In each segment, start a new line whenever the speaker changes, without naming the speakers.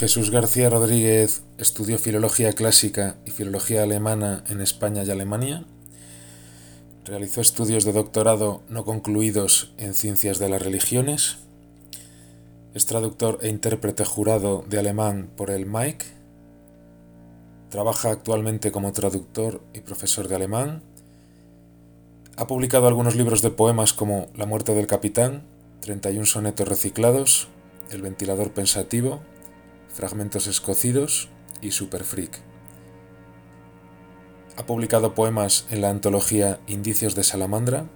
Jesús García Rodríguez estudió filología clásica y filología alemana en España y Alemania. Realizó estudios de doctorado no concluidos en ciencias de las religiones. Es traductor e intérprete jurado de alemán por el MAIC. Trabaja actualmente como traductor y profesor de alemán. Ha publicado algunos libros de poemas como La muerte del capitán, 31 sonetos reciclados, El ventilador pensativo, Fragmentos escocidos y Super Freak. Ha publicado poemas en la antología Indicios de Salamandra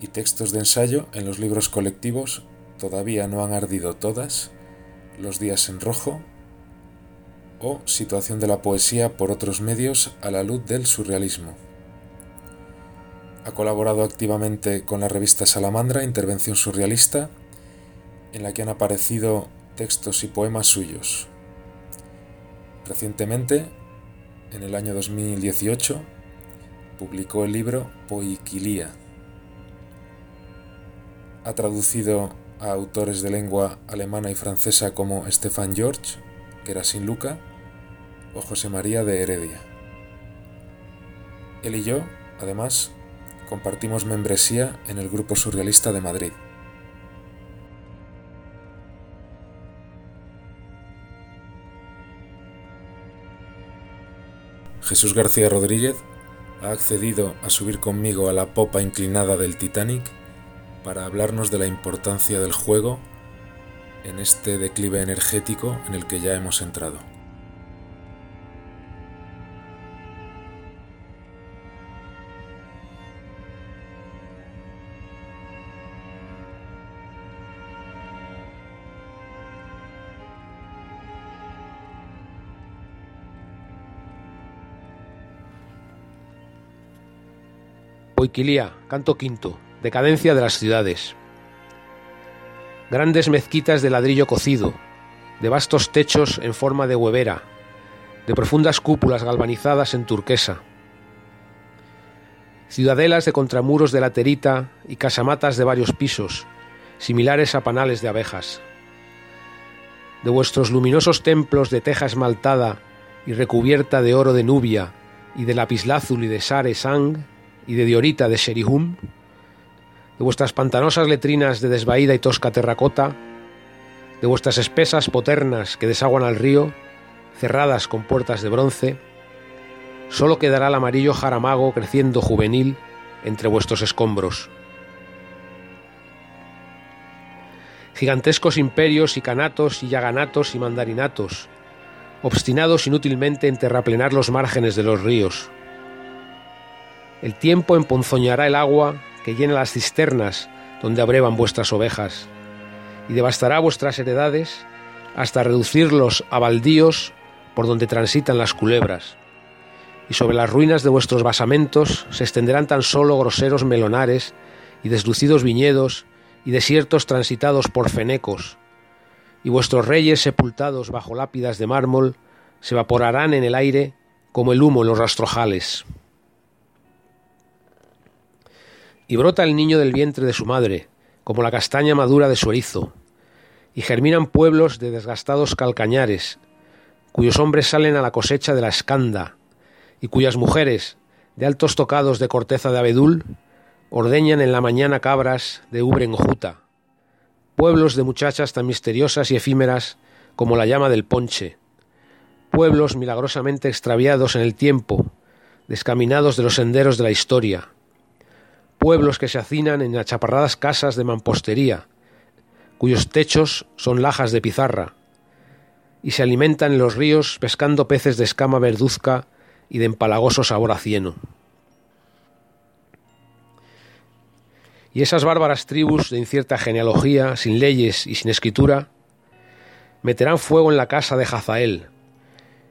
y textos de ensayo en los libros colectivos Todavía no han ardido todas, Los días en rojo o Situación de la poesía por otros medios a la luz del surrealismo. Ha colaborado activamente con la revista Salamandra Intervención Surrealista, en la que han aparecido textos y poemas suyos. Recientemente, en el año 2018, publicó el libro Poiquilia. Ha traducido a autores de lengua alemana y francesa como Stefan George, sin Luca o José María de Heredia. Él y yo, además, compartimos membresía en el Grupo Surrealista de Madrid. Jesús García Rodríguez ha accedido a subir conmigo a la popa inclinada del Titanic para hablarnos de la importancia del juego en este declive energético en el que ya hemos entrado.
Poiquilía, canto quinto, decadencia de las ciudades. Grandes mezquitas de ladrillo cocido, de vastos techos en forma de huevera, de profundas cúpulas galvanizadas en turquesa. Ciudadelas de contramuros de laterita y casamatas de varios pisos, similares a panales de abejas. De vuestros luminosos templos de teja esmaltada y recubierta de oro de Nubia y de lapislázuli de Sare Sang, y de diorita de Sherihum, de vuestras pantanosas letrinas de desvaída y tosca terracota, de vuestras espesas poternas que desaguan al río, cerradas con puertas de bronce, solo quedará el amarillo jaramago creciendo juvenil entre vuestros escombros. Gigantescos imperios y canatos y yaganatos y mandarinatos, obstinados inútilmente en terraplenar los márgenes de los ríos, el tiempo emponzoñará el agua que llena las cisternas donde abrevan vuestras ovejas, y devastará vuestras heredades hasta reducirlos a baldíos por donde transitan las culebras. Y sobre las ruinas de vuestros basamentos se extenderán tan solo groseros melonares y deslucidos viñedos y desiertos transitados por fenecos, y vuestros reyes sepultados bajo lápidas de mármol se evaporarán en el aire como el humo en los rastrojales y brota el niño del vientre de su madre, como la castaña madura de su erizo, y germinan pueblos de desgastados calcañares, cuyos hombres salen a la cosecha de la escanda, y cuyas mujeres, de altos tocados de corteza de abedul, ordeñan en la mañana cabras de ubre enjuta, pueblos de muchachas tan misteriosas y efímeras como la llama del ponche, pueblos milagrosamente extraviados en el tiempo, descaminados de los senderos de la historia, pueblos que se hacinan en achaparradas casas de mampostería, cuyos techos son lajas de pizarra, y se alimentan en los ríos pescando peces de escama verduzca y de empalagoso sabor a cieno. Y esas bárbaras tribus de incierta genealogía, sin leyes y sin escritura, meterán fuego en la casa de Hazael,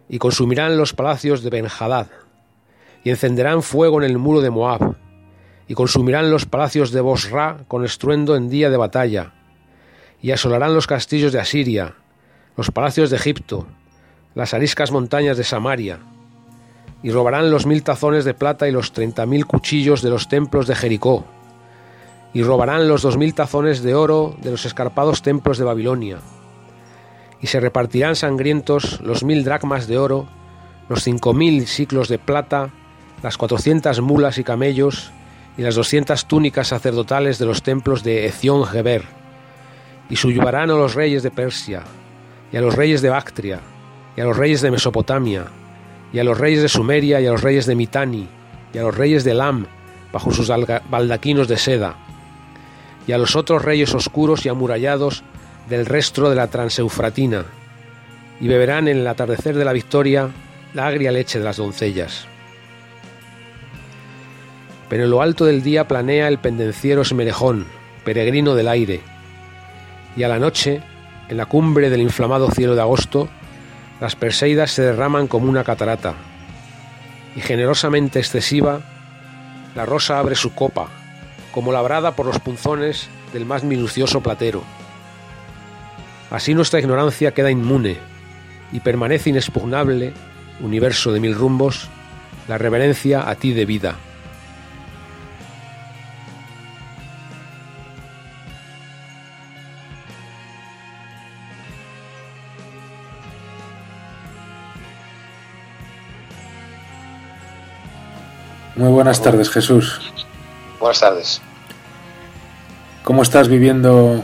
y consumirán los palacios de Benhadad, y encenderán fuego en el muro de Moab, y consumirán los palacios de Bosra con estruendo en día de batalla, y asolarán los castillos de Asiria, los palacios de Egipto, las ariscas montañas de Samaria, y robarán los mil tazones de plata y los treinta mil cuchillos de los templos de Jericó, y robarán los dos mil tazones de oro de los escarpados templos de Babilonia, y se repartirán sangrientos los mil dracmas de oro, los cinco mil ciclos de plata, las cuatrocientas mulas y camellos y las doscientas túnicas sacerdotales de los templos de Ezion Geber, y subyugarán a los reyes de Persia, y a los reyes de Bactria, y a los reyes de Mesopotamia, y a los reyes de Sumeria, y a los reyes de Mitani, y a los reyes de Elam, bajo sus baldaquinos de seda, y a los otros reyes oscuros y amurallados del resto de la transeufratina, y beberán en el atardecer de la victoria la agria leche de las doncellas. Pero en lo alto del día planea el pendenciero Esmerejón, peregrino del aire, y a la noche, en la cumbre del inflamado cielo de agosto, las Perseidas se derraman como una catarata, y generosamente excesiva, la rosa abre su copa, como labrada por los punzones del más minucioso platero. Así nuestra ignorancia queda inmune y permanece inexpugnable, universo de mil rumbos, la reverencia a ti de
Muy buenas tardes, Jesús.
Buenas tardes.
¿Cómo estás viviendo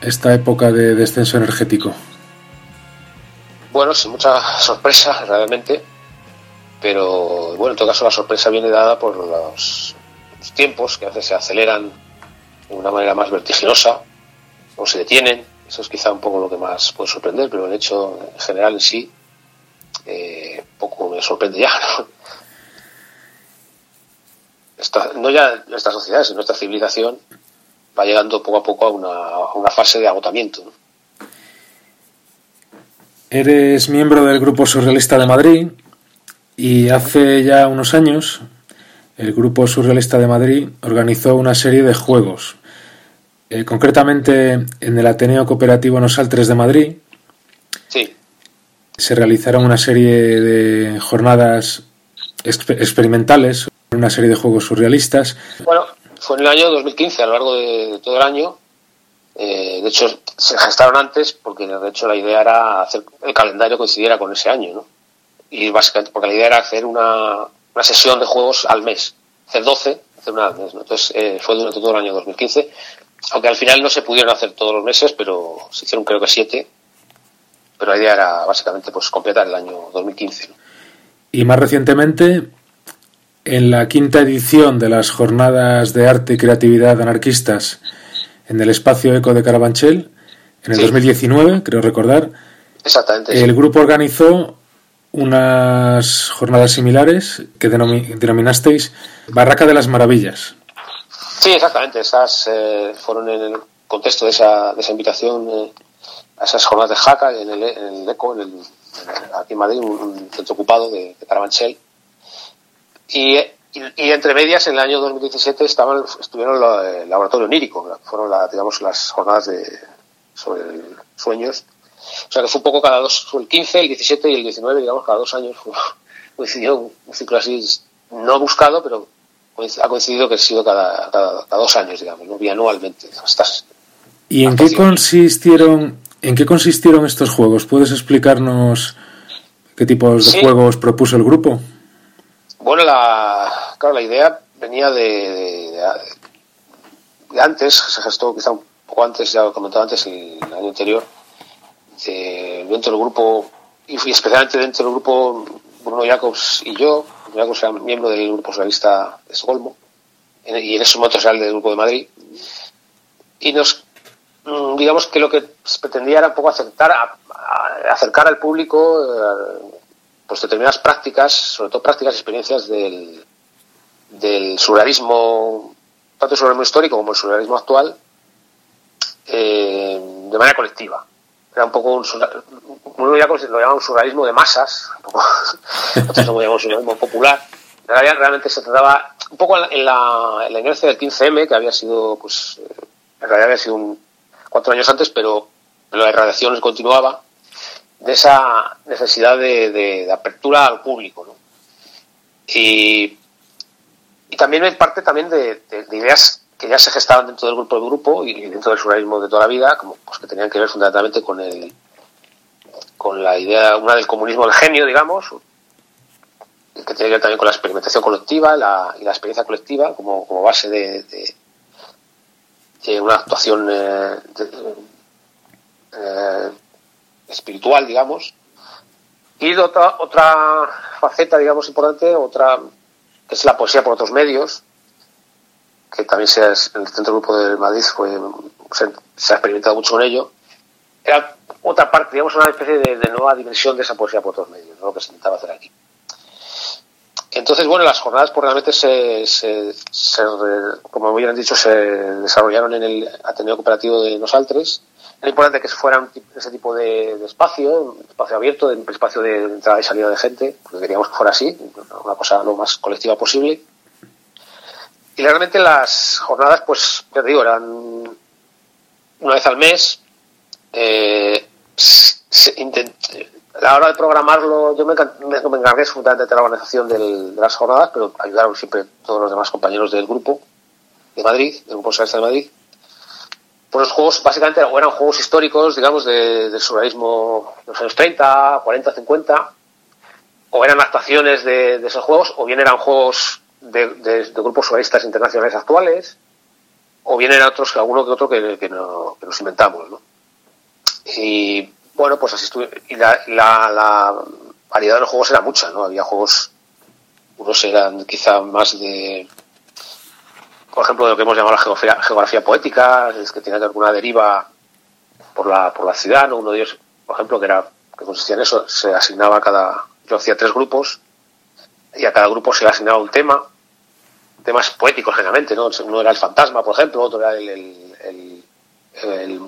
esta época de descenso energético?
Bueno, sin mucha sorpresa realmente, pero bueno, en todo caso la sorpresa viene dada por los, tiempos que a veces se aceleran de una manera más vertiginosa o se detienen. Eso es quizá un poco lo que más puede sorprender, pero el hecho en general en sí eh, poco me sorprende ya. no ya nuestra sociedad, sino nuestra civilización va llegando poco a poco a una, fase de agotamiento.
Eres miembro del Grupo Surrealista de Madrid y hace ya unos años el Grupo Surrealista de Madrid organizó una serie de juegos. Eh, concretamente en el Ateneo Cooperativo Nosaltres de Madrid.
Sí.
Se realizaron una serie de jornadas experimentales, una serie de juegos surrealistas.
Bueno, fue en el año 2015, a lo largo de, todo el año. Eh, de hecho, se gestaron antes porque de hecho la idea era hacer el calendario coincidiera con ese año, ¿no? Y básicamente porque la idea era hacer una, una sesión de juegos al mes, hacer 12, hacer una al mes, ¿no? Entonces eh, fue durante todo el año 2015, aunque al final no se pudieron hacer todos los meses, pero se hicieron creo que siete. Pero la idea era básicamente pues completar el año 2015.
Y más recientemente en la quinta edición de las Jornadas de Arte y Creatividad Anarquistas en el espacio Eco de Carabanchel, en el 2019, creo recordar.
Exactamente.
El grupo organizó unas jornadas similares que denominasteis Barraca de las Maravillas.
Sí, exactamente. Esas eh, fueron en el contexto de esa, de esa invitación eh, a esas jornadas de Jaca en el, ECO, en el, aquí en Madrid, un, centro ocupado de, de Carabanchel y, y, entre medias, en el año 2017 estaban, estuvieron el laboratorio onírico, fueron digamos, las jornadas de, sobre sueños. O sea que fue un poco cada dos, el 15, el 17 y el 19, digamos, cada dos años coincidió un, ciclo así, no buscado, pero ha coincidido que ha sido cada, cada, dos años, digamos, ¿no? bianualmente.
¿Y en qué consistieron, en qué consistieron estos juegos? ¿Puedes explicarnos qué tipos de juegos propuso el grupo?
Bueno, la, claro, la idea venía de, de, antes, se gestó quizá un poco antes, ya lo comentaba antes, el, año anterior, dentro del grupo, y especialmente dentro del grupo Bruno Jacobs y yo, Bruno Jacobs era miembro del grupo socialista de Estocolmo, y en ese momento era del grupo de Madrid, y nos mm, digamos que lo que pretendía era un poco acercar, acercar al público eh, pues determinadas prácticas, sobre todo prácticas y experiencias del, del surrealismo, tanto el surrealismo histórico como el surrealismo actual, eh, de manera colectiva. Era un poco un, uno ya lo llama un surrealismo de masas, nosotros lo llamamos surrealismo popular. Realmente se trataba un poco en la, en la inercia del 15M, que había sido, pues, eh, en realidad había sido un, cuatro años antes, pero la irradiación continuaba de esa necesidad de, apertura al público. ¿no? Y, y, también es parte también de, ideas que ya se gestaban dentro del grupo de grupo y dentro del surrealismo de toda la vida, como pues, que tenían que ver fundamentalmente con el, con la idea, una del comunismo del genio, digamos, que tiene que ver también con la experimentación colectiva la, y la experiencia colectiva como, como base de, de, una actuación eh, eh, espiritual, digamos. Y otra, otra faceta, digamos, importante, otra que es la poesía por otros medios, que también se, en el Centro Grupo de Madrid fue, se, ha experimentado mucho con ello. Era otra parte, digamos, una especie de, nueva dimensión de esa poesía por otros medios, lo que se intentaba hacer aquí. Entonces, bueno, las jornadas pues, realmente se, se, como bien han dicho, se desarrollaron en el Ateneo Cooperativo de Nosaltres. Era importante que fuera ese tipo de, espacio, un espacio abierto, un espacio de entrada y salida de gente, porque queríamos que fuera así, una cosa lo más colectiva posible. Y realmente las jornadas, pues, ya te digo, eran una vez al mes. Eh, a la hora de programarlo, yo me, me, encargué fundamentalmente de la organización de las jornadas, pero ayudaron siempre todos los demás compañeros del grupo de Madrid, del Grupo Socialista de Madrid. Pues los juegos básicamente eran juegos históricos, digamos, de, del surrealismo de los años 30, 40, 50, o eran actuaciones de, esos juegos, o bien eran juegos de, grupos surrealistas internacionales actuales, o bien eran otros, alguno que otro que, que, no, que nos inventamos, ¿no? Y bueno, pues así estuve. Y la, la, variedad de los juegos era mucha, ¿no? Había juegos, unos eran quizá más de, por ejemplo, de lo que hemos llamado la geografía, geografía poética, es que tenía alguna deriva por la, por la ciudad, ¿no? Uno de ellos, por ejemplo, que era que consistía en eso, se asignaba a cada, yo hacía tres grupos, y a cada grupo se le asignaba un tema, temas poéticos generalmente, ¿no? Uno era el fantasma, por ejemplo, otro era el, el, el,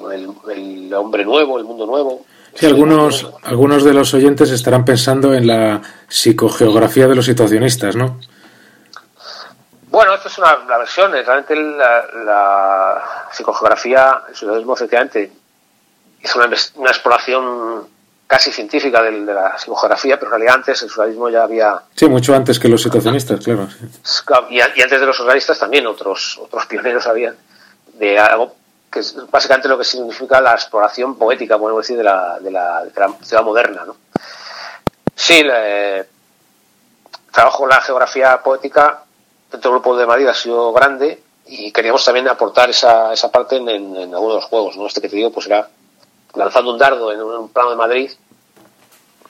el hombre nuevo, el mundo nuevo.
Sí, algunos, algunos de los oyentes estarán pensando en la psicogeografía de los situacionistas, ¿no?
Bueno, esto es una versión. Realmente la, la psicogeografía, el situacionismo, efectivamente, es una, una exploración casi científica de, la psicogeografía, pero en realidad antes el surrealismo ya había...
Sí, mucho antes que los situacionistas, claro.
Y, y, antes de los surrealistas también otros, otros pioneros habían de algo que es básicamente lo que significa la exploración poética, podemos decir, de la, de la, ciudad moderna. ¿no? Sí, trabajo en la geografía poética dentro del grupo de Madrid ha sido grande y queríamos también aportar esa, esa parte en, en, algunos de los juegos. ¿no? Este que te digo, pues era lanzando un dardo en un, plano de Madrid,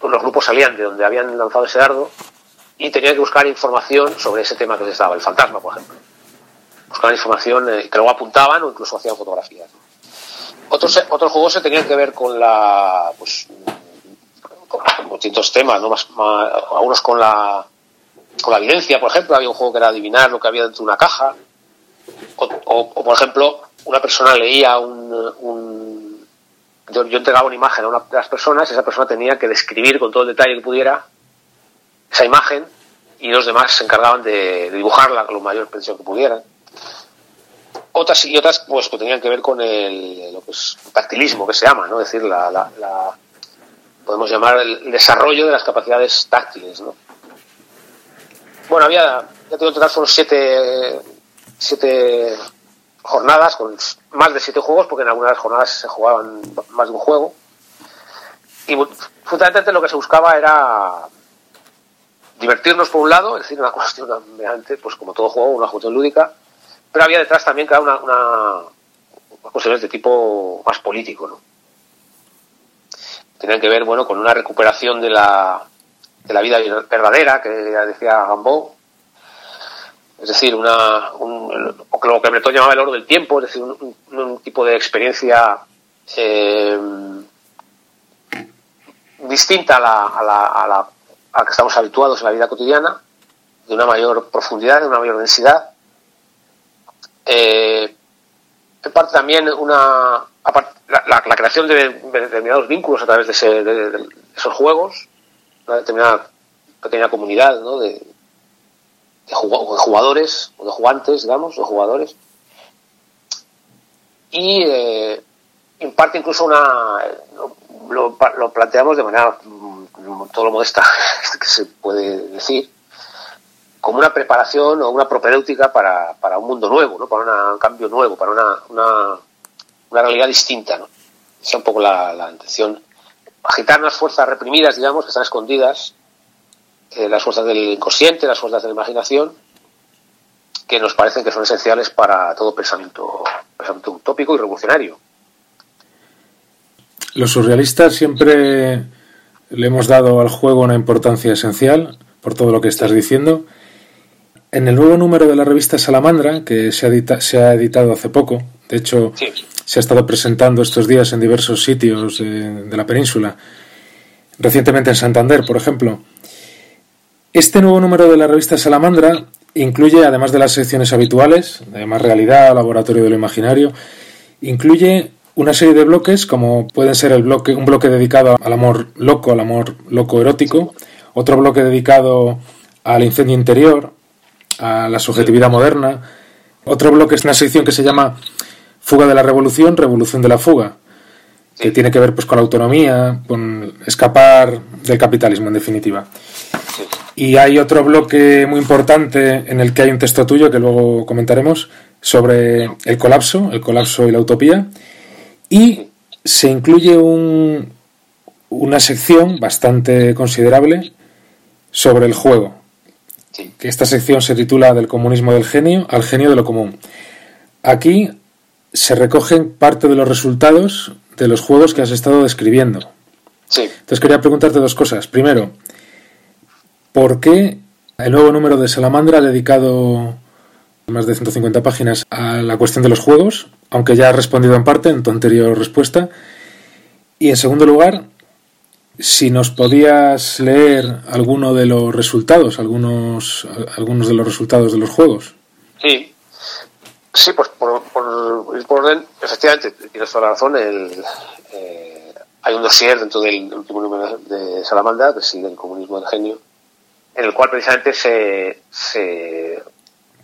pues los grupos salían de donde habían lanzado ese dardo y tenían que buscar información sobre ese tema que les daba, el fantasma, por ejemplo buscaban información eh, que luego apuntaban o incluso hacían fotografías. Otros, otros juegos se tenían que ver con la, pues, con distintos temas, ¿no? Más, algunos con la, con la evidencia, por ejemplo, había un juego que era adivinar lo que había dentro de una caja, o, por ejemplo, una persona leía un, un yo, yo, entregaba una imagen a una de las personas y esa persona tenía que describir con todo el detalle que pudiera esa imagen y los demás se encargaban de, dibujarla con la mayor precisión que pudieran. Otras y otras pues que tenían que ver con el, lo que es tactilismo que se llama, ¿no? Es decir, la, la, podemos llamar el desarrollo de las capacidades táctiles, ¿no? Bueno, había, ya tengo en total son siete, siete jornadas con más de siete juegos, porque en algunas jornadas se jugaban más de un juego. Y fundamentalmente lo que se buscaba era divertirnos por un lado, es decir, una cuestión pues como todo juego, una cuestión lúdica, pero había detrás también una, una, cuestiones de tipo más político, ¿no? Tenían que ver, bueno, con una recuperación de la, de la vida verdadera, que decía Gambó, es decir, una, un, lo que Breton llamaba el oro del tiempo, es decir, un, tipo de experiencia eh, distinta a la, a, la, a, que estamos habituados en la vida cotidiana, de una mayor profundidad, de una mayor densidad, eh, en parte también una la, creación de, determinados vínculos a través de, esos juegos, una determinada pequeña comunidad de, jugadores o de jugantes, digamos, o jugadores. Y eh, en parte incluso una lo, planteamos de manera mm, todo lo modesta que se puede decir como una preparación o una propedéutica para, para un mundo nuevo, ¿no? para un cambio nuevo, para una, una, una realidad distinta. ¿no? Esa es un poco la intención. Agitar unas fuerzas reprimidas, digamos, que están escondidas, eh, las fuerzas del inconsciente, las fuerzas de la imaginación, que nos parecen que son esenciales para todo pensamiento, pensamiento utópico y revolucionario.
Los surrealistas siempre le hemos dado al juego una importancia esencial por todo lo que estás diciendo. En el nuevo número de la revista Salamandra, que se ha, se ha editado hace poco, de hecho se ha estado presentando estos días en diversos sitios de, la península, recientemente en Santander, por ejemplo. Este nuevo número de la revista Salamandra incluye, además de las secciones habituales, de más realidad, laboratorio de lo imaginario, incluye una serie de bloques como pueden ser el bloque, un bloque dedicado al amor loco, al amor loco erótico, otro bloque dedicado al incendio interior, a la subjetividad moderna, otro bloque es una sección que se llama Fuga de la Revolución, Revolución de la Fuga, que tiene que ver pues con la autonomía, con escapar del capitalismo en definitiva. Y hay otro bloque muy importante en el que hay un texto tuyo que luego comentaremos sobre el colapso, el colapso y la utopía. Y se incluye un, una sección bastante considerable sobre el juego. Que esta sección se titula Del comunismo del genio al genio de lo común. Aquí se recogen parte de los resultados de los juegos que has estado describiendo.
Sí.
Entonces quería preguntarte dos cosas. Primero, ¿por qué el nuevo número de Salamandra ha dedicado más de 150 páginas a la cuestión de los juegos? aunque ya has respondido en parte en tu anterior respuesta. Y en segundo lugar, si nos podías leer alguno de los resultados, algunos, algunos de los resultados de los juegos.
Sí, sí, pues por, por, por orden, efectivamente, tienes toda la razón. El, eh, hay un dossier dentro del último número de Salamandra, que sigue el comunismo del genio, en el cual precisamente se, se,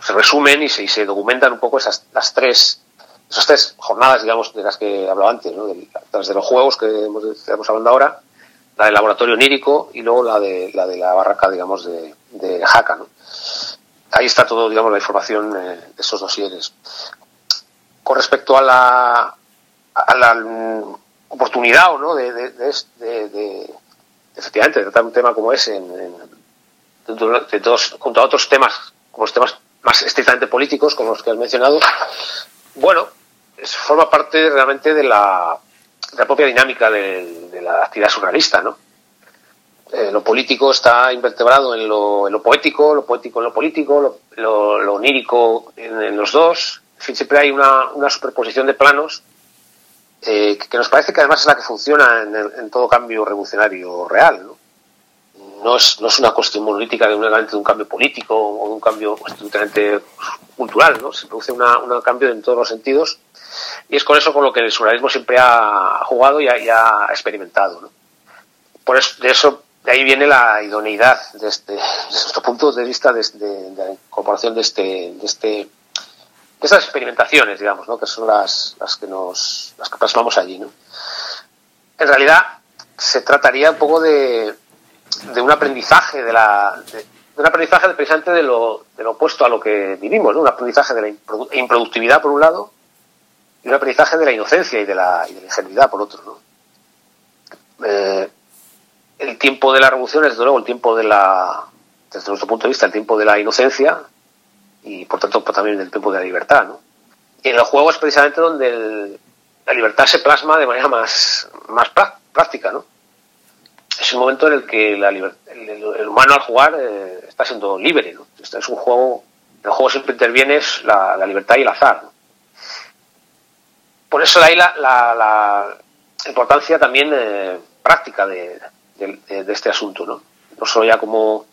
resumen y se, y se documentan un poco esas las tres esas tres jornadas, digamos, de las que hablaba antes, ¿no? de, las de los juegos que hemos, estamos hablando ahora, la del laboratorio onírico y luego la de la, de la barraca, digamos, de, de Jaca. Ahí está todo, digamos, la información eh, de esos dosieres. Con respecto a la, a la oportunidad o no de, de, de, efectivamente tratar un tema como ese en, de todos, junto a otros temas como los temas más estrictamente políticos como los que has mencionado bueno forma parte realmente de la, de la propia dinámica de, de, la actividad surrealista, ¿no? Eh, lo político está invertebrado en lo, en lo, poético, lo poético en lo político, lo, lo onírico en, en, los dos. Siempre hay una, una superposición de planos eh, que, nos parece que además es la que funciona en, en todo cambio revolucionario real, ¿no? No es, no es, una cuestión monolítica de, únicamente de un cambio político o de un cambio estrictamente cultural, ¿no? Se produce un cambio en todos los sentidos y es con eso con lo que el surrealismo siempre ha jugado y ha, y ha experimentado. ¿no? Por eso, de eso, de ahí viene la idoneidad de, este, de nuestro punto de vista de, de, de la incorporación de este, de este, de estas experimentaciones, digamos, ¿no? que son las, las que nos, las que plasmamos allí, ¿no? En realidad, se trataría un poco de, de un aprendizaje de la, de, de un aprendizaje precisamente de lo, de lo opuesto a lo que vivimos, ¿no? un aprendizaje de la improductividad por un lado y un aprendizaje de la inocencia y de la, y de la ingenuidad, por otro. ¿no? Eh, el tiempo de la revolución es, desde luego, el tiempo de la, desde nuestro punto de vista, el tiempo de la inocencia y, por tanto, pues, también el tiempo de la libertad. ¿no? Y en el juego es precisamente donde la libertad se plasma de manera más, más práctica. ¿no? Es el momento en el que el, humano al jugar eh, está siendo libre. ¿no? Es un juego, en el juego siempre interviene la, la libertad y el azar. por eso de ahí la, importancia también eh, práctica de, de, este asunto, ¿no? No solo ya como,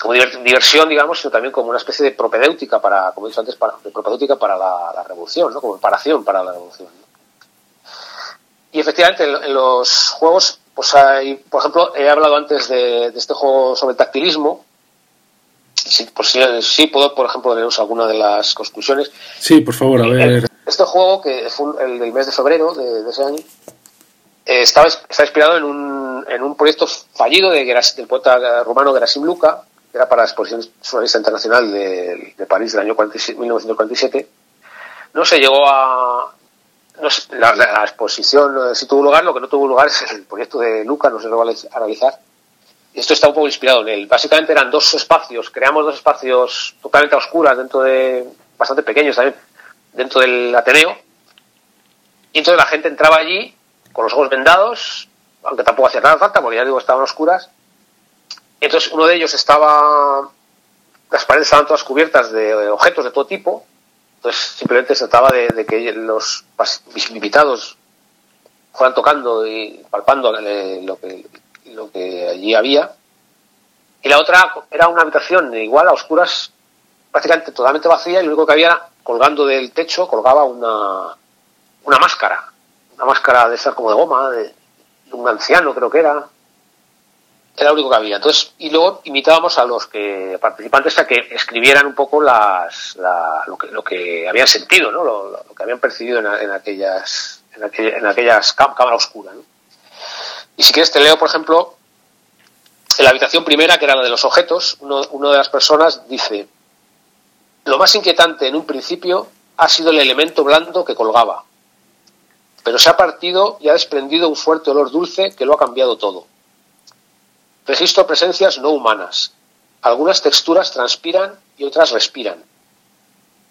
como diversión, digamos, sino también como una especie de propedéutica para, como he dicho antes, para, de propedéutica para la, la revolución, ¿no? Como preparación para la revolución. ¿no? Y efectivamente, en, en, los juegos, pues hay, por ejemplo, he hablado antes de, de este juego sobre el tactilismo, Sí, por si, sí, puedo, por ejemplo, leeros alguna de las conclusiones.
Sí, por favor, a ver.
Este juego, que fue el del mes de febrero de, de ese año, eh, estaba, está inspirado en un, en un proyecto fallido de del poeta rumano Gerasim Luca, era para la Exposición Surrealista Internacional de, de París del año 47, 1947. No se llegó a, la, exposición eh, sí tuvo lugar, lo que no tuvo lugar es el proyecto de Luca, no se lo va a realizar. Esto está un poco inspirado en él. Básicamente eran dos espacios, creamos dos espacios totalmente oscuras dentro de, bastante pequeños también, dentro del Ateneo. Y entonces la gente entraba allí con los ojos vendados, aunque tampoco hacía nada falta, porque ya digo, estaban oscuras. Entonces uno de ellos estaba, las paredes estaban todas cubiertas de objetos de todo tipo, entonces simplemente se trataba de, que los invitados fueran tocando y palpando lo que, lo que allí había. Y la otra era una habitación igual a oscuras, prácticamente totalmente vacía, y lo único que había colgando del techo, colgaba una, una máscara, una máscara de esas como de goma, de un anciano creo que era, era lo único que había. Entonces, y luego invitábamos a los que participantes a que escribieran un poco las, lo, que, lo que habían sentido, ¿no? lo, que habían percibido en, aquellas, en, aquellas cámaras oscuras. Y si quieres te leo, por ejemplo, en la habitación primera, que era la de los objetos, uno, una de las personas dice, lo más inquietante en un principio ha sido el elemento blando que colgaba, pero se ha partido y ha desprendido un fuerte olor dulce que lo ha cambiado todo Registro presencias no humanas. Algunas texturas transpiran y otras respiran.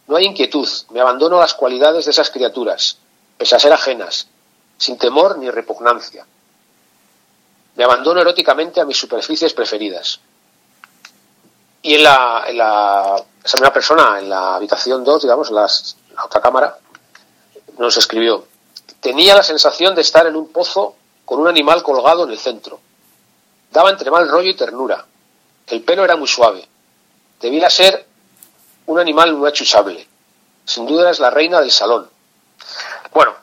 No hay inquietud, me abandono a las cualidades de esas criaturas, pese a ser ajenas, sin temor ni repugnancia. Me abandono eróticamente a mis superficies preferidas. Y en la, en la esa misma persona, en la habitación 2, digamos, en la otra cámara, nos escribió, tenía la sensación de estar en un pozo con un animal colgado en el centro Daba entre mal rollo y ternura. El pelo era muy suave. Debía ser un animal muy achuchable. Sin duda es la reina del salón. Bueno,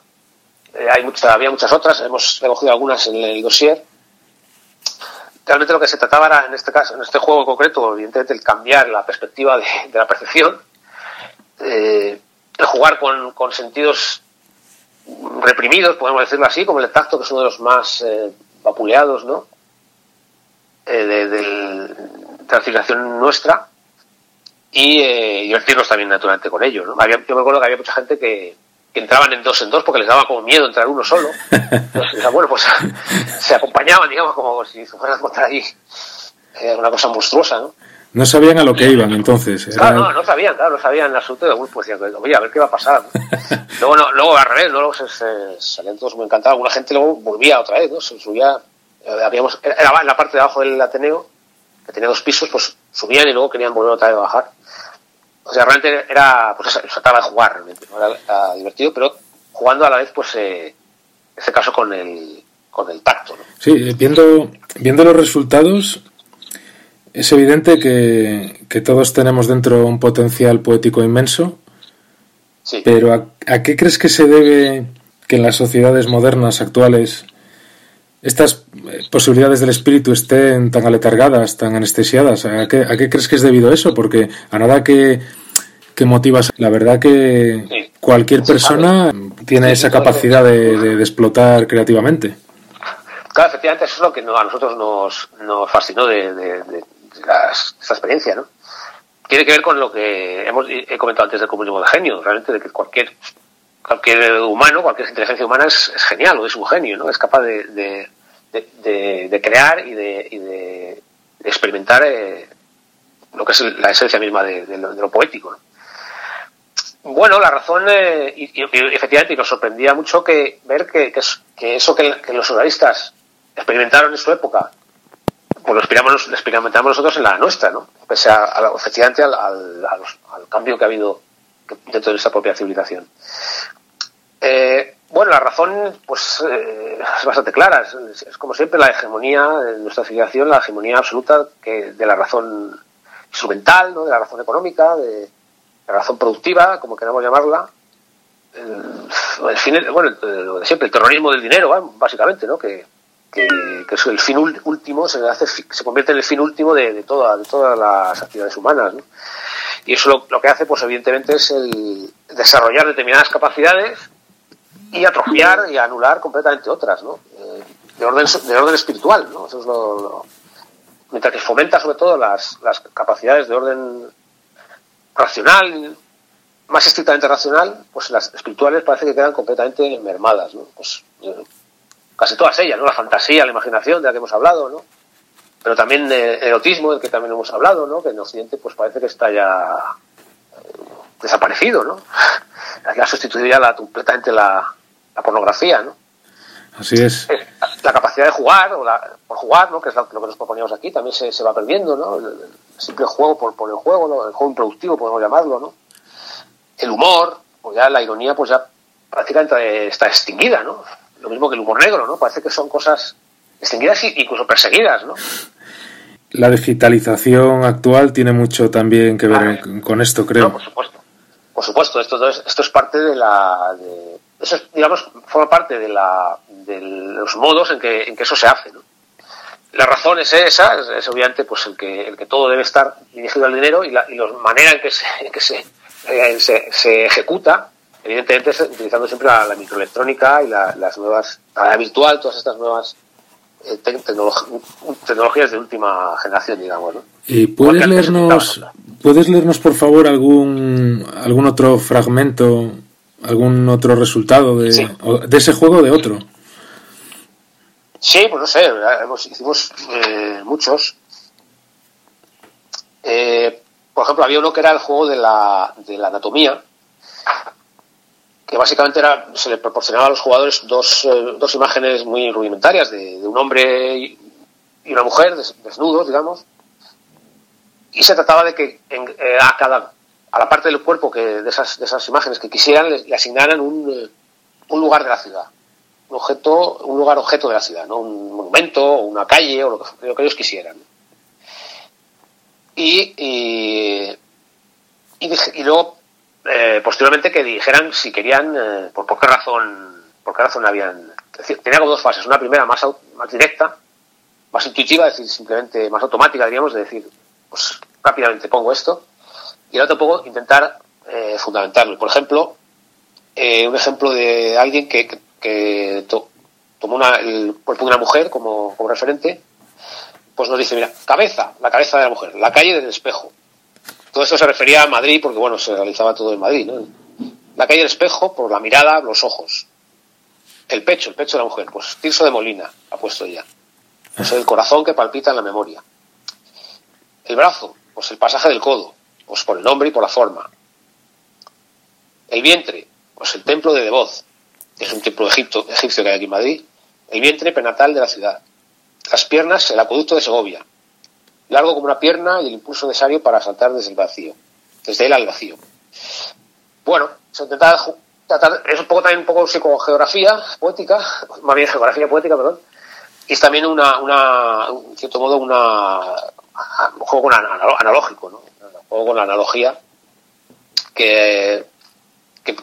eh, hay mucha, había muchas otras, hemos recogido algunas en el dossier. Realmente lo que se trataba era, en este caso, en este juego en concreto, evidentemente, el cambiar la perspectiva de, la percepción, eh, el jugar con, sentidos reprimidos, podemos decirlo así, como el tacto, que es uno de los más eh, vapuleados, ¿no? Eh, de, la civilización nuestra y eh, divertirnos también naturalmente con ellos. ¿no? yo me acuerdo que había mucha gente que, entraban en dos en dos porque les daba como miedo entrar uno solo. Entonces, bueno, pues se acompañaban, digamos, como si fueran a encontrar ahí eh, una cosa monstruosa, ¿no?
No sabían a lo que iban entonces.
Claro, no, no sabían, claro, no sabían en absoluto. De pues decían, oye, a ver qué va a pasar. luego, no, luego al revés, luego se, salían todos muy encantados. Alguna gente luego volvía otra vez, ¿no? Se subía habíamos, era en la parte de abajo del Ateneo, que tenía dos pisos, pues subían y luego querían volver otra vez a bajar. O sea, realmente era, pues se trataba de jugar, realmente, era, divertido, pero jugando a la vez, pues, eh, ese caso con el, con el tacto.
Sí, eh, viendo, viendo los resultados, es evidente que, que, todos tenemos dentro un potencial poético inmenso, sí. pero ¿a, ¿a, qué crees que se debe que en las sociedades modernas actuales estas eh, posibilidades del espíritu estén tan aletargadas, tan anestesiadas? ¿A qué, a qué crees que es debido eso? Porque a nada que, que motivas, la verdad que cualquier persona tiene esa capacidad de, explotar creativamente.
Claro, efectivamente, eso es lo que a nosotros nos, nos fascinó de, de, esta experiencia, ¿no? Tiene que ver con lo que hemos he comentado antes del comunismo de genio, realmente de que cualquier cualquier humano, cualquier inteligencia humana es, genial o es un genio, ¿no? Es capaz de, de, crear y de, experimentar eh, lo que es la esencia misma de, lo, poético. Bueno, la razón, eh, y, efectivamente, nos sorprendía mucho que ver que, que, eso que, los surrealistas experimentaron en su época, pues lo experimentamos, nosotros en la nuestra, ¿no? Pese a, efectivamente al, al, cambio que ha habido dentro de nuestra propia civilización. Eh, bueno, la razón pues eh, es bastante clara. Es, como siempre la hegemonía de nuestra civilización, la hegemonía absoluta que de la razón instrumental, ¿no? de la razón económica, de la razón productiva, como queramos llamarla. El, fin, bueno, lo de siempre, el terrorismo del dinero, básicamente, ¿no? Que, que, es el fin último, se, hace, se convierte en el fin último de, de, toda, de todas las actividades humanas. ¿no? Y eso lo, que hace, pues evidentemente, es el desarrollar determinadas capacidades y atrofiar y anular completamente otras, ¿no? Eh, de, orden, de orden espiritual, ¿no? Eso es lo, mientras que fomenta sobre todo las, las capacidades de orden racional, más estrictamente racional, pues las espirituales parece que quedan completamente mermadas, ¿no? Pues, eh, casi todas ellas, ¿no? La fantasía, la imaginación de la que hemos hablado, ¿no? Pero también el erotismo, del que también hemos hablado, ¿no? Que en Occidente pues parece que está ya eh, desaparecido, ¿no? Ha sustituido ya la, completamente la, la pornografía, ¿no?
Así es.
La capacidad de jugar, o la, por jugar, ¿no? que es lo, que nos proponíamos aquí, también se, se va perdiendo, ¿no? El, simple juego por, por el juego, ¿no? el juego improductivo, podemos llamarlo, ¿no? El humor, pues ya la ironía, pues ya prácticamente está extinguida, ¿no? Lo mismo que el humor negro, ¿no? Parece que son cosas extinguidas e incluso perseguidas, ¿no?
La digitalización actual tiene mucho también que ver con esto, creo.
No, por supuesto. Por supuesto, esto, esto es parte de la... De, eso, digamos, forma parte de, la, de los modos en que, en que eso se hace. ¿no? La razón es esa, es, obviamente pues el que, el que todo debe estar dirigido al dinero y la, y manera en que se, en que se, eh, se, ejecuta, evidentemente es utilizando siempre la, microelectrónica y las nuevas, la virtual, todas estas nuevas eh, tecnologías de última generación, digamos. ¿no?
¿Y puedes leernos, puedes leernos por favor algún, algún otro fragmento algún otro resultado de, de ese juego o de otro.
Sí, pues no sé, hicimos eh, muchos. Eh, por ejemplo, había uno que era el juego de la, de la anatomía, que básicamente era, se le proporcionaba a los jugadores dos, eh, dos imágenes muy rudimentarias de, un hombre y una mujer desnudos, digamos, y se trataba de que en, a cada a la parte del cuerpo que de esas, de esas imágenes que quisieran le, asignaran un, eh, un, lugar de la ciudad, un objeto, un lugar objeto de la ciudad, ¿no? un monumento, una calle o lo que, lo que ellos quisieran. Y, y, luego eh, posteriormente que dijeran si querían eh, por, por, qué razón por qué razón habían tenía como dos fases una primera más más directa más intuitiva es decir simplemente más automática diríamos de decir pues rápidamente pongo esto y ahora tampoco intentar eh, fundamentarlo. Por ejemplo, eh, un ejemplo de alguien que, que, tomó una, el cuerpo de una mujer como, como, referente, pues nos dice, mira, cabeza, la cabeza de la mujer, la calle del espejo. Todo eso se refería a Madrid porque, bueno, se realizaba todo en Madrid, ¿no? La calle del espejo por la mirada, los ojos. El pecho, el pecho de la mujer, pues Tirso de Molina ha puesto ella. Pues el corazón que palpita en la memoria. El brazo, pues el pasaje del codo pues por el nombre y por la forma. El vientre, pues el templo de Devoz, que es un templo egipcio que hay aquí en Madrid. El vientre prenatal de la ciudad. Las piernas, el acueducto de Segovia. Largo como una pierna y el impulso necesario para saltar desde el vacío. Desde él al vacío. Bueno, se intenta tratar, es un poco también un poco psicogeografía poética, más bien geografía poética, perdón. Y es también una, en cierto modo, una, un juego analógico, ¿no? juego con la analogía que,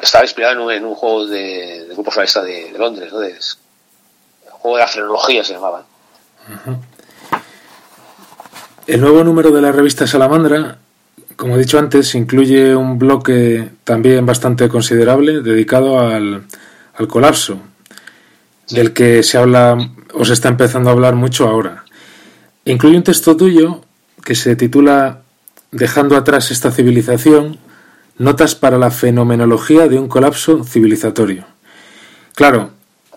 estaba inspirado en un, un juego de, grupo socialista de, Londres, ¿no? De, el juego de la frenología se llamaba.
El nuevo número de la revista Salamandra, como he dicho antes, incluye un bloque también bastante considerable dedicado al, al colapso, del que se habla o se está empezando a hablar mucho ahora. Incluye un texto tuyo que se titula dejando atrás esta civilización, notas para la fenomenología de un colapso civilizatorio. Claro,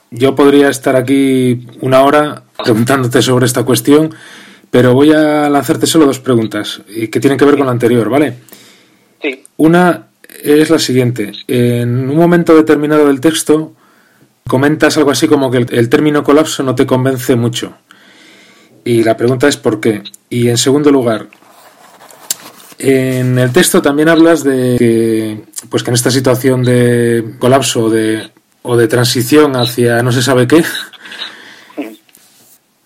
yo podría estar aquí una hora preguntándote sobre esta cuestión, pero voy a lanzarte solo dos preguntas que tienen que ver con la anterior, ¿vale?
Sí.
Una es la siguiente. En un momento determinado del texto comentas algo así como que el, el término colapso no te convence mucho. Y la pregunta es por qué. Y en segundo lugar, en el texto también hablas de que, pues que en esta situación de colapso de, o de transición hacia no se sabe qué,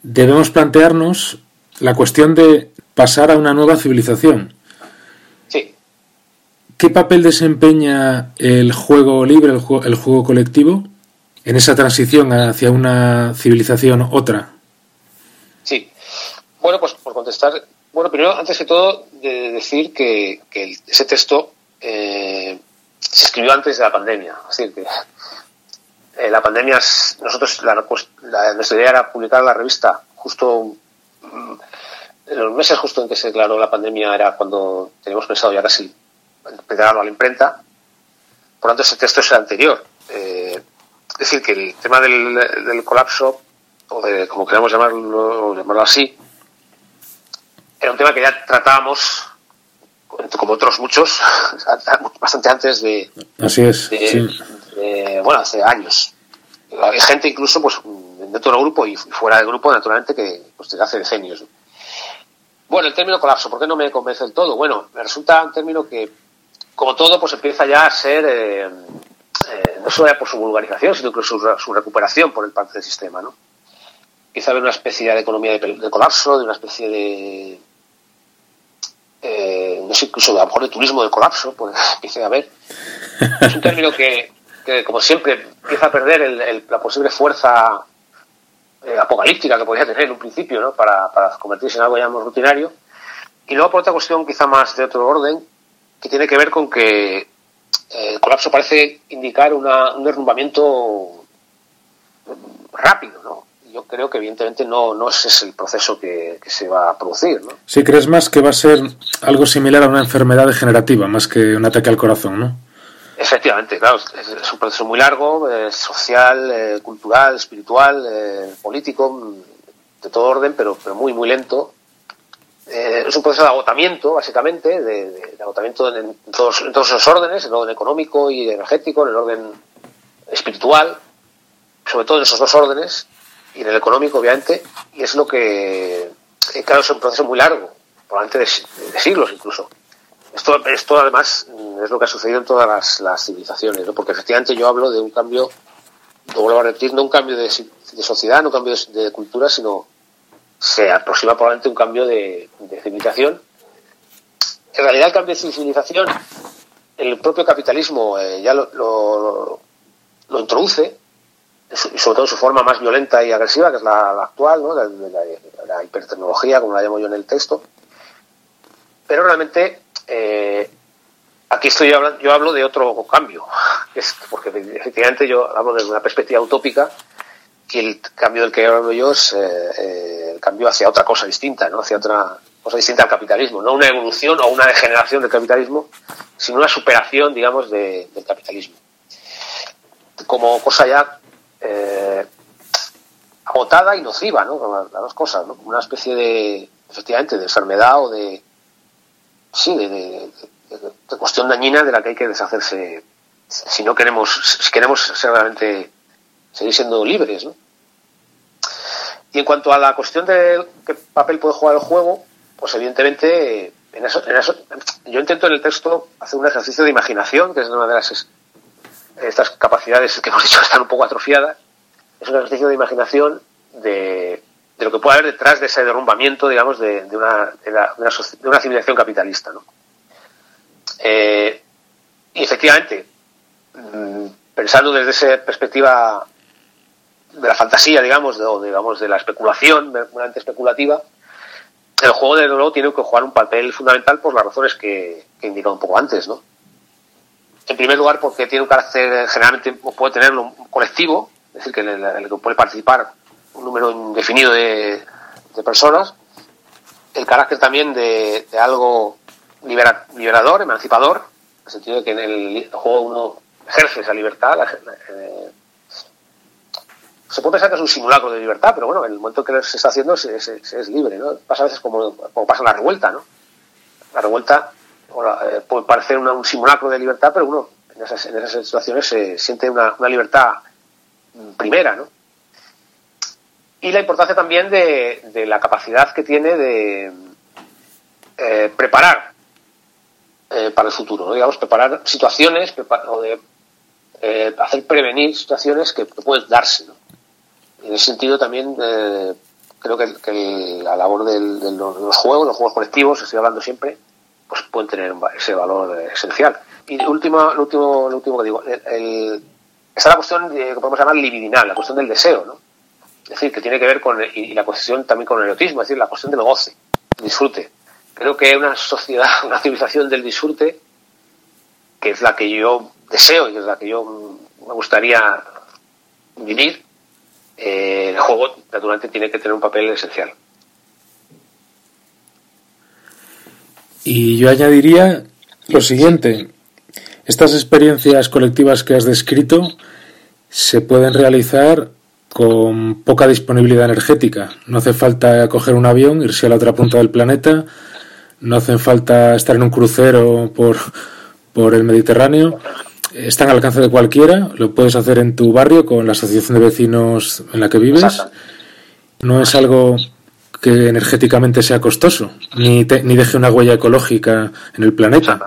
debemos plantearnos la cuestión de pasar a una nueva civilización.
Sí.
¿Qué papel desempeña el juego libre, el juego, el juego colectivo, en esa transición hacia una civilización otra?
Sí. Bueno, pues por contestar bueno, primero, antes que todo, de decir que, ese texto eh, se escribió antes de la pandemia. Es decir, que eh, la pandemia, nosotros, la, nuestra idea era publicar la revista justo los meses justo en que se declaró la pandemia, era cuando teníamos pensado ya casi entregarlo a la imprenta. por lo tanto ese texto es el anterior. Eh, es decir, que el tema del, colapso, o de como queramos llamarlo, llamarlo así, era un tema que ya tratábamos, como otros muchos, bastante antes de.
Así es.
bueno, hace años. Hay gente incluso, pues, dentro del grupo y fuera del grupo, naturalmente, que pues, hace decenios. Bueno, el término colapso, ¿por qué no me convence del todo? Bueno, me resulta un término que, como todo, pues empieza ya a ser, eh, eh, no solo ya por su vulgarización, sino incluso su, recuperación por el parte del sistema, ¿no? Empieza a haber una especie de economía de, colapso, de una especie de, eh, no sé, incluso a lo mejor de turismo de colapso, pues empieza a haber. Es un término que, que como siempre, empieza a perder la posible fuerza eh, apocalíptica que podía tener en un principio, ¿no? Para, para convertirse en algo ya más rutinario. Y luego por otra cuestión quizá más de otro orden, que tiene que ver con que eh, el colapso parece indicar una, un derrumbamiento rápido, ¿no? Yo creo que evidentemente no, ese es el proceso que, que se va a producir, ¿no?
Sí, crees más que va a ser algo similar a una enfermedad degenerativa, más que un ataque al corazón, ¿no?
Efectivamente, claro, es, un proceso muy largo, eh, social, eh, cultural, espiritual, eh, político, de todo orden, pero, pero muy, muy lento. es un proceso de agotamiento, básicamente, de, agotamiento en, en todos los órdenes, en el orden económico y energético, en el orden espiritual, sobre todo en esos dos órdenes, y en el económico, obviamente, y es lo que, claro, es un proceso muy largo, probablemente de siglos incluso. Esto, esto además es lo que ha sucedido en todas las, civilizaciones, ¿no? porque efectivamente yo hablo de un cambio, lo vuelvo a repetir, no un cambio de, sociedad, no un cambio de, cultura, sino se aproxima probablemente un cambio de, civilización. En realidad el cambio de civilización, el propio capitalismo eh, ya lo, lo, introduce, y sobre todo en su forma más violenta y agresiva, que es la, actual, ¿no? la, la hipertecnología, como la llamo yo en el texto. Pero realmente eh, aquí estoy hablando, yo hablo de otro cambio, porque efectivamente yo hablo de una perspectiva utópica y el cambio del que hablo yo es eh, eh, el cambio hacia otra cosa distinta, ¿no? hacia otra cosa distinta al capitalismo, no una evolución o una degeneración del capitalismo, sino una superación, digamos, del capitalismo. Como cosa ya agotada y nociva, ¿no? Las dos cosas, ¿no? Una especie de, efectivamente, de enfermedad o de, sí, de, cuestión dañina de la que hay que deshacerse si no queremos, si queremos ser realmente seguir siendo libres, ¿no? Y en cuanto a la cuestión de qué papel puede jugar el juego, pues evidentemente en eso, en eso, yo intento en el texto hacer un ejercicio de imaginación, que es una de las estas capacidades que hemos dicho que están un poco atrofiadas, es un ejercicio de imaginación de, de lo que puede haber detrás de ese derrumbamiento, digamos, de, una, de, una, civilización capitalista. ¿no? Eh, y efectivamente, mm, pensando desde esa perspectiva de la fantasía, digamos, o digamos, de la especulación, meramente especulativa, el juego de nuevo tiene que jugar un papel fundamental por las razones que, que he indicado un poco antes, ¿no? En primer lugar, porque tiene un carácter generalmente, puede tenerlo colectivo, es decir, que en el que puede participar un número indefinido de, personas, el carácter también de, algo liberador, emancipador, en el sentido de que en el juego uno ejerce esa libertad. Eh, se puede pensar que es un simulacro de libertad, pero bueno, en el momento que se está haciendo se, es libre, ¿no? Pasa a veces como, como, pasa en la revuelta, ¿no? La revuelta eh, puede parecer un simulacro de libertad, pero uno en esas, en esas situaciones se siente una, una libertad primera, ¿no? Y la importancia también de, la capacidad que tiene de eh, preparar eh, para el futuro, digamos, preparar situaciones o de eh, hacer prevenir situaciones que, pueden darse. En ese sentido también creo que, la labor de los juegos, los juegos colectivos, estoy hablando siempre, pues pueden tener ese valor esencial. Y último, lo último, lo último que digo, el, está la cuestión que podemos llamar libidinal, la cuestión del deseo, ¿no? Es decir, que tiene que ver con, y la cuestión también con el erotismo, es decir, la cuestión del goce, disfrute. Creo que una sociedad, una civilización del disfrute, que es la que yo deseo y es la que yo me gustaría vivir, eh, el juego naturalmente tiene que tener un papel esencial.
Y yo añadiría lo siguiente, Estas experiencias colectivas que has descrito se pueden realizar con poca disponibilidad energética. No hace falta coger un avión, irse a la otra punta del planeta, no hace falta estar en un crucero por, por el Mediterráneo. Están al alcance de cualquiera, lo puedes hacer en tu barrio con la asociación de vecinos en la que vives. No es algo que energéticamente sea costoso, ni, ni deje una huella ecológica en el planeta.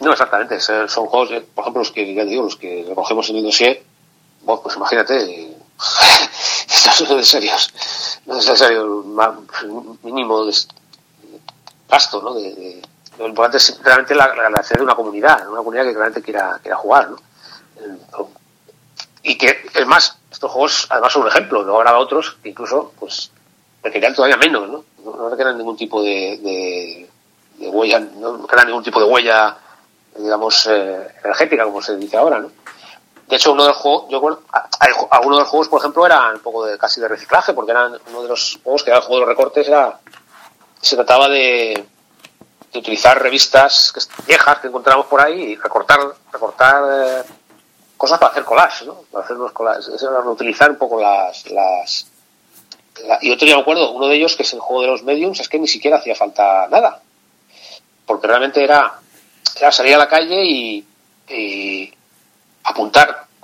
No, exactamente. Son juegos, por ejemplo, los que ya digo, los que recogemos en el dossier, pues imagínate, no es necesario, no es necesario mínimo de gasto, ¿no? De, lo importante es realmente la, la, de una comunidad, una comunidad que realmente quiera, quiera jugar, ¿no? Y que, es más, estos juegos además son un ejemplo, luego habrá otros que incluso, pues, requerirán todavía menos, ¿no? No, requieren ningún tipo de, de, huella, no requieren ningún tipo de huella, digamos, eh, energética, como se dice ahora, ¿no? De hecho, uno de los juegos, yo algunos de los juegos, por ejemplo, eran un poco de casi de reciclaje, porque eran uno de los juegos que era el juego de los recortes, era se trataba de, de utilizar revistas viejas que encontramos por ahí y recortar, recortar eh, cosas para hacer collage, ¿no? Para hacer unos collages, era utilizar un poco las, las y otro día me acuerdo, uno de ellos que es el juego de los mediums, es que ni siquiera hacía falta nada, porque realmente era, era salir a la calle y,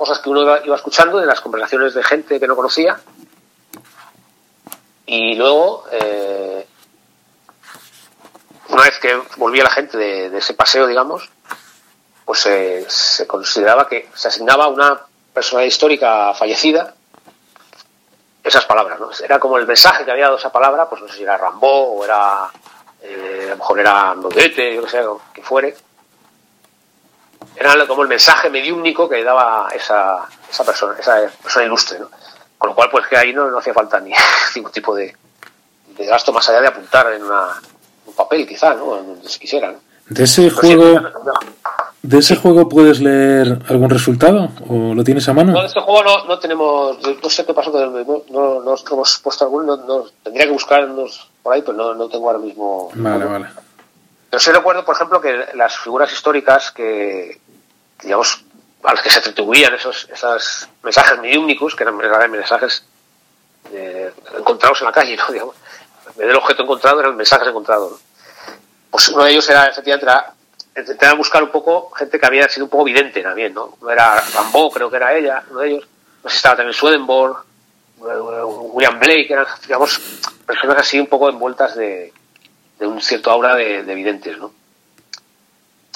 cosas que uno iba, escuchando de las conversaciones de gente que no conocía y luego eh, una vez que volvía la gente de, ese paseo digamos pues se consideraba que se asignaba una persona histórica fallecida esas palabras ¿no? era como el mensaje que había dado esa palabra pues no sé si era Rambo o era eh, a lo mejor era Nodete yo que sé que fuere era como el mensaje mediúnico que daba esa, esa persona, esa persona ilustre, ¿no? Con lo cual, pues que ahí no, no hacía falta ni ningún tipo de, de, gasto más allá de apuntar en una, un papel, quizá, ¿no? Donde se quisiera,
De ese juego... ¿De ese juego puedes leer algún resultado o lo tienes a mano?
No, de este juego no, no tenemos, no sé qué pasó, no, no, no hemos puesto alguno, no, tendría que buscarnos por ahí, pero no, no tengo ahora mismo.
Vale, vale.
Pero sí recuerdo, por ejemplo, que las figuras históricas que, digamos, a las que se atribuían esos, esos mensajes mediúnicos, que eran mensajes eh, encontrados en la calle, ¿no? Digamos, en vez del objeto encontrado eran mensajes encontrados. Pues uno de ellos era, efectivamente, era intentar buscar un poco gente que había sido un poco vidente también, ¿no? Uno era Rambo, creo que era ella, uno de ellos. No sé si estaba también Swedenborg, William Blake, eran, digamos, personas así un poco envueltas de, de un cierto aura de, de videntes, ¿no?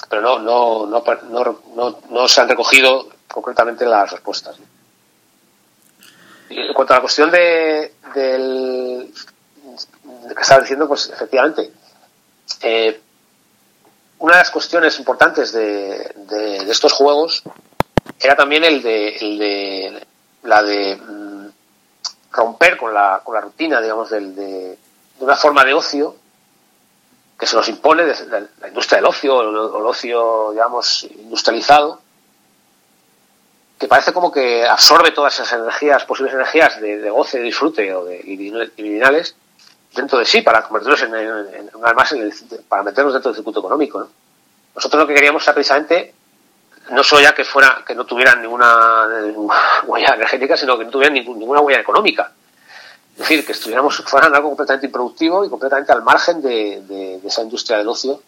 Pero no, no, no, no, no se han recogido concretamente las respuestas. Y en cuanto a la cuestión de, del que estaba diciendo, pues efectivamente, eh, una de las cuestiones importantes de, de, estos juegos era también el de, el de la de mm, romper con la, con la rutina, digamos, del, de, de una forma de ocio que se nos impone desde la industria del ocio, o el ocio, digamos, industrializado, que parece como que absorbe todas esas energías, posibles energías de, goce, de disfrute o de divinales dentro de sí para convertirlos en, en, para meternos dentro del circuito económico. Nosotros lo que queríamos era precisamente no solo ya que fuera que no tuvieran ninguna, huella energética, sino que no tuvieran ninguna huella económica. Es decir, que estuviéramos, fueran algo completamente improductivo y completamente al margen de, esa industria del ocio,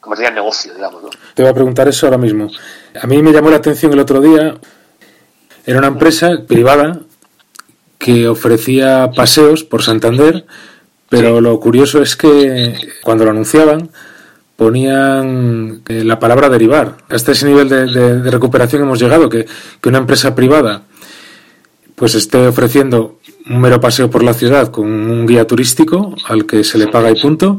convertida en negocio, digamos. ¿no?
Te voy a preguntar eso ahora mismo. A mí me llamó la atención el otro día, era una empresa privada que ofrecía paseos por Santander, pero lo curioso es que cuando lo anunciaban ponían eh, la palabra derivar. Hasta ese nivel de, recuperación hemos llegado, que, que una empresa privada pues esté ofreciendo un mero paseo por la ciudad con un guía turístico al que se le paga y punto,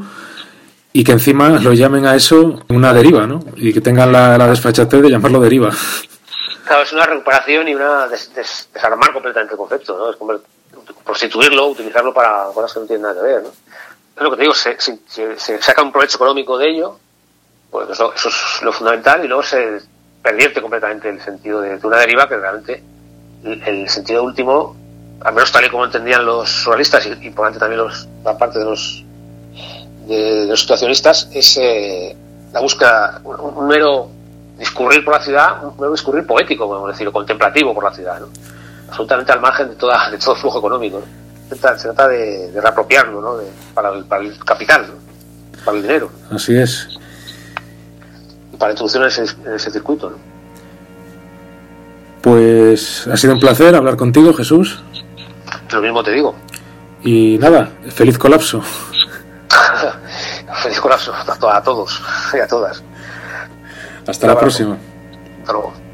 y que encima lo llamen a eso una deriva, ¿no? Y que tengan la, desfachatez de llamarlo deriva.
Claro, es una recuperación y una desarmar completamente el concepto, ¿no? Es como prostituirlo, utilizarlo para cosas que no tienen nada que ver, ¿no? Es lo que te digo, se, se, saca un provecho económico de ello, pues eso, eso, es lo fundamental, y luego se pervierte completamente el sentido de, una deriva que realmente el sentido último al menos tal y como entendían los surrealistas y, por antes también los, la parte de los, de, los situacionistas, es eh, la búsqueda, un, mero discurrir por la ciudad, un discurrir poético, podemos decir, contemplativo por la ciudad, ¿no? absolutamente al margen de, toda, de todo flujo económico. Se trata, de, reapropiarlo ¿no? para, el, para, el, capital, para el dinero.
Así es.
Y para introducir en ese, en ese circuito. ¿no?
Pues ha sido un placer hablar contigo, Jesús.
Lo mismo te digo.
Y nada, feliz colapso.
feliz colapso a todos y a todas.
Hasta la próxima.
Hasta luego.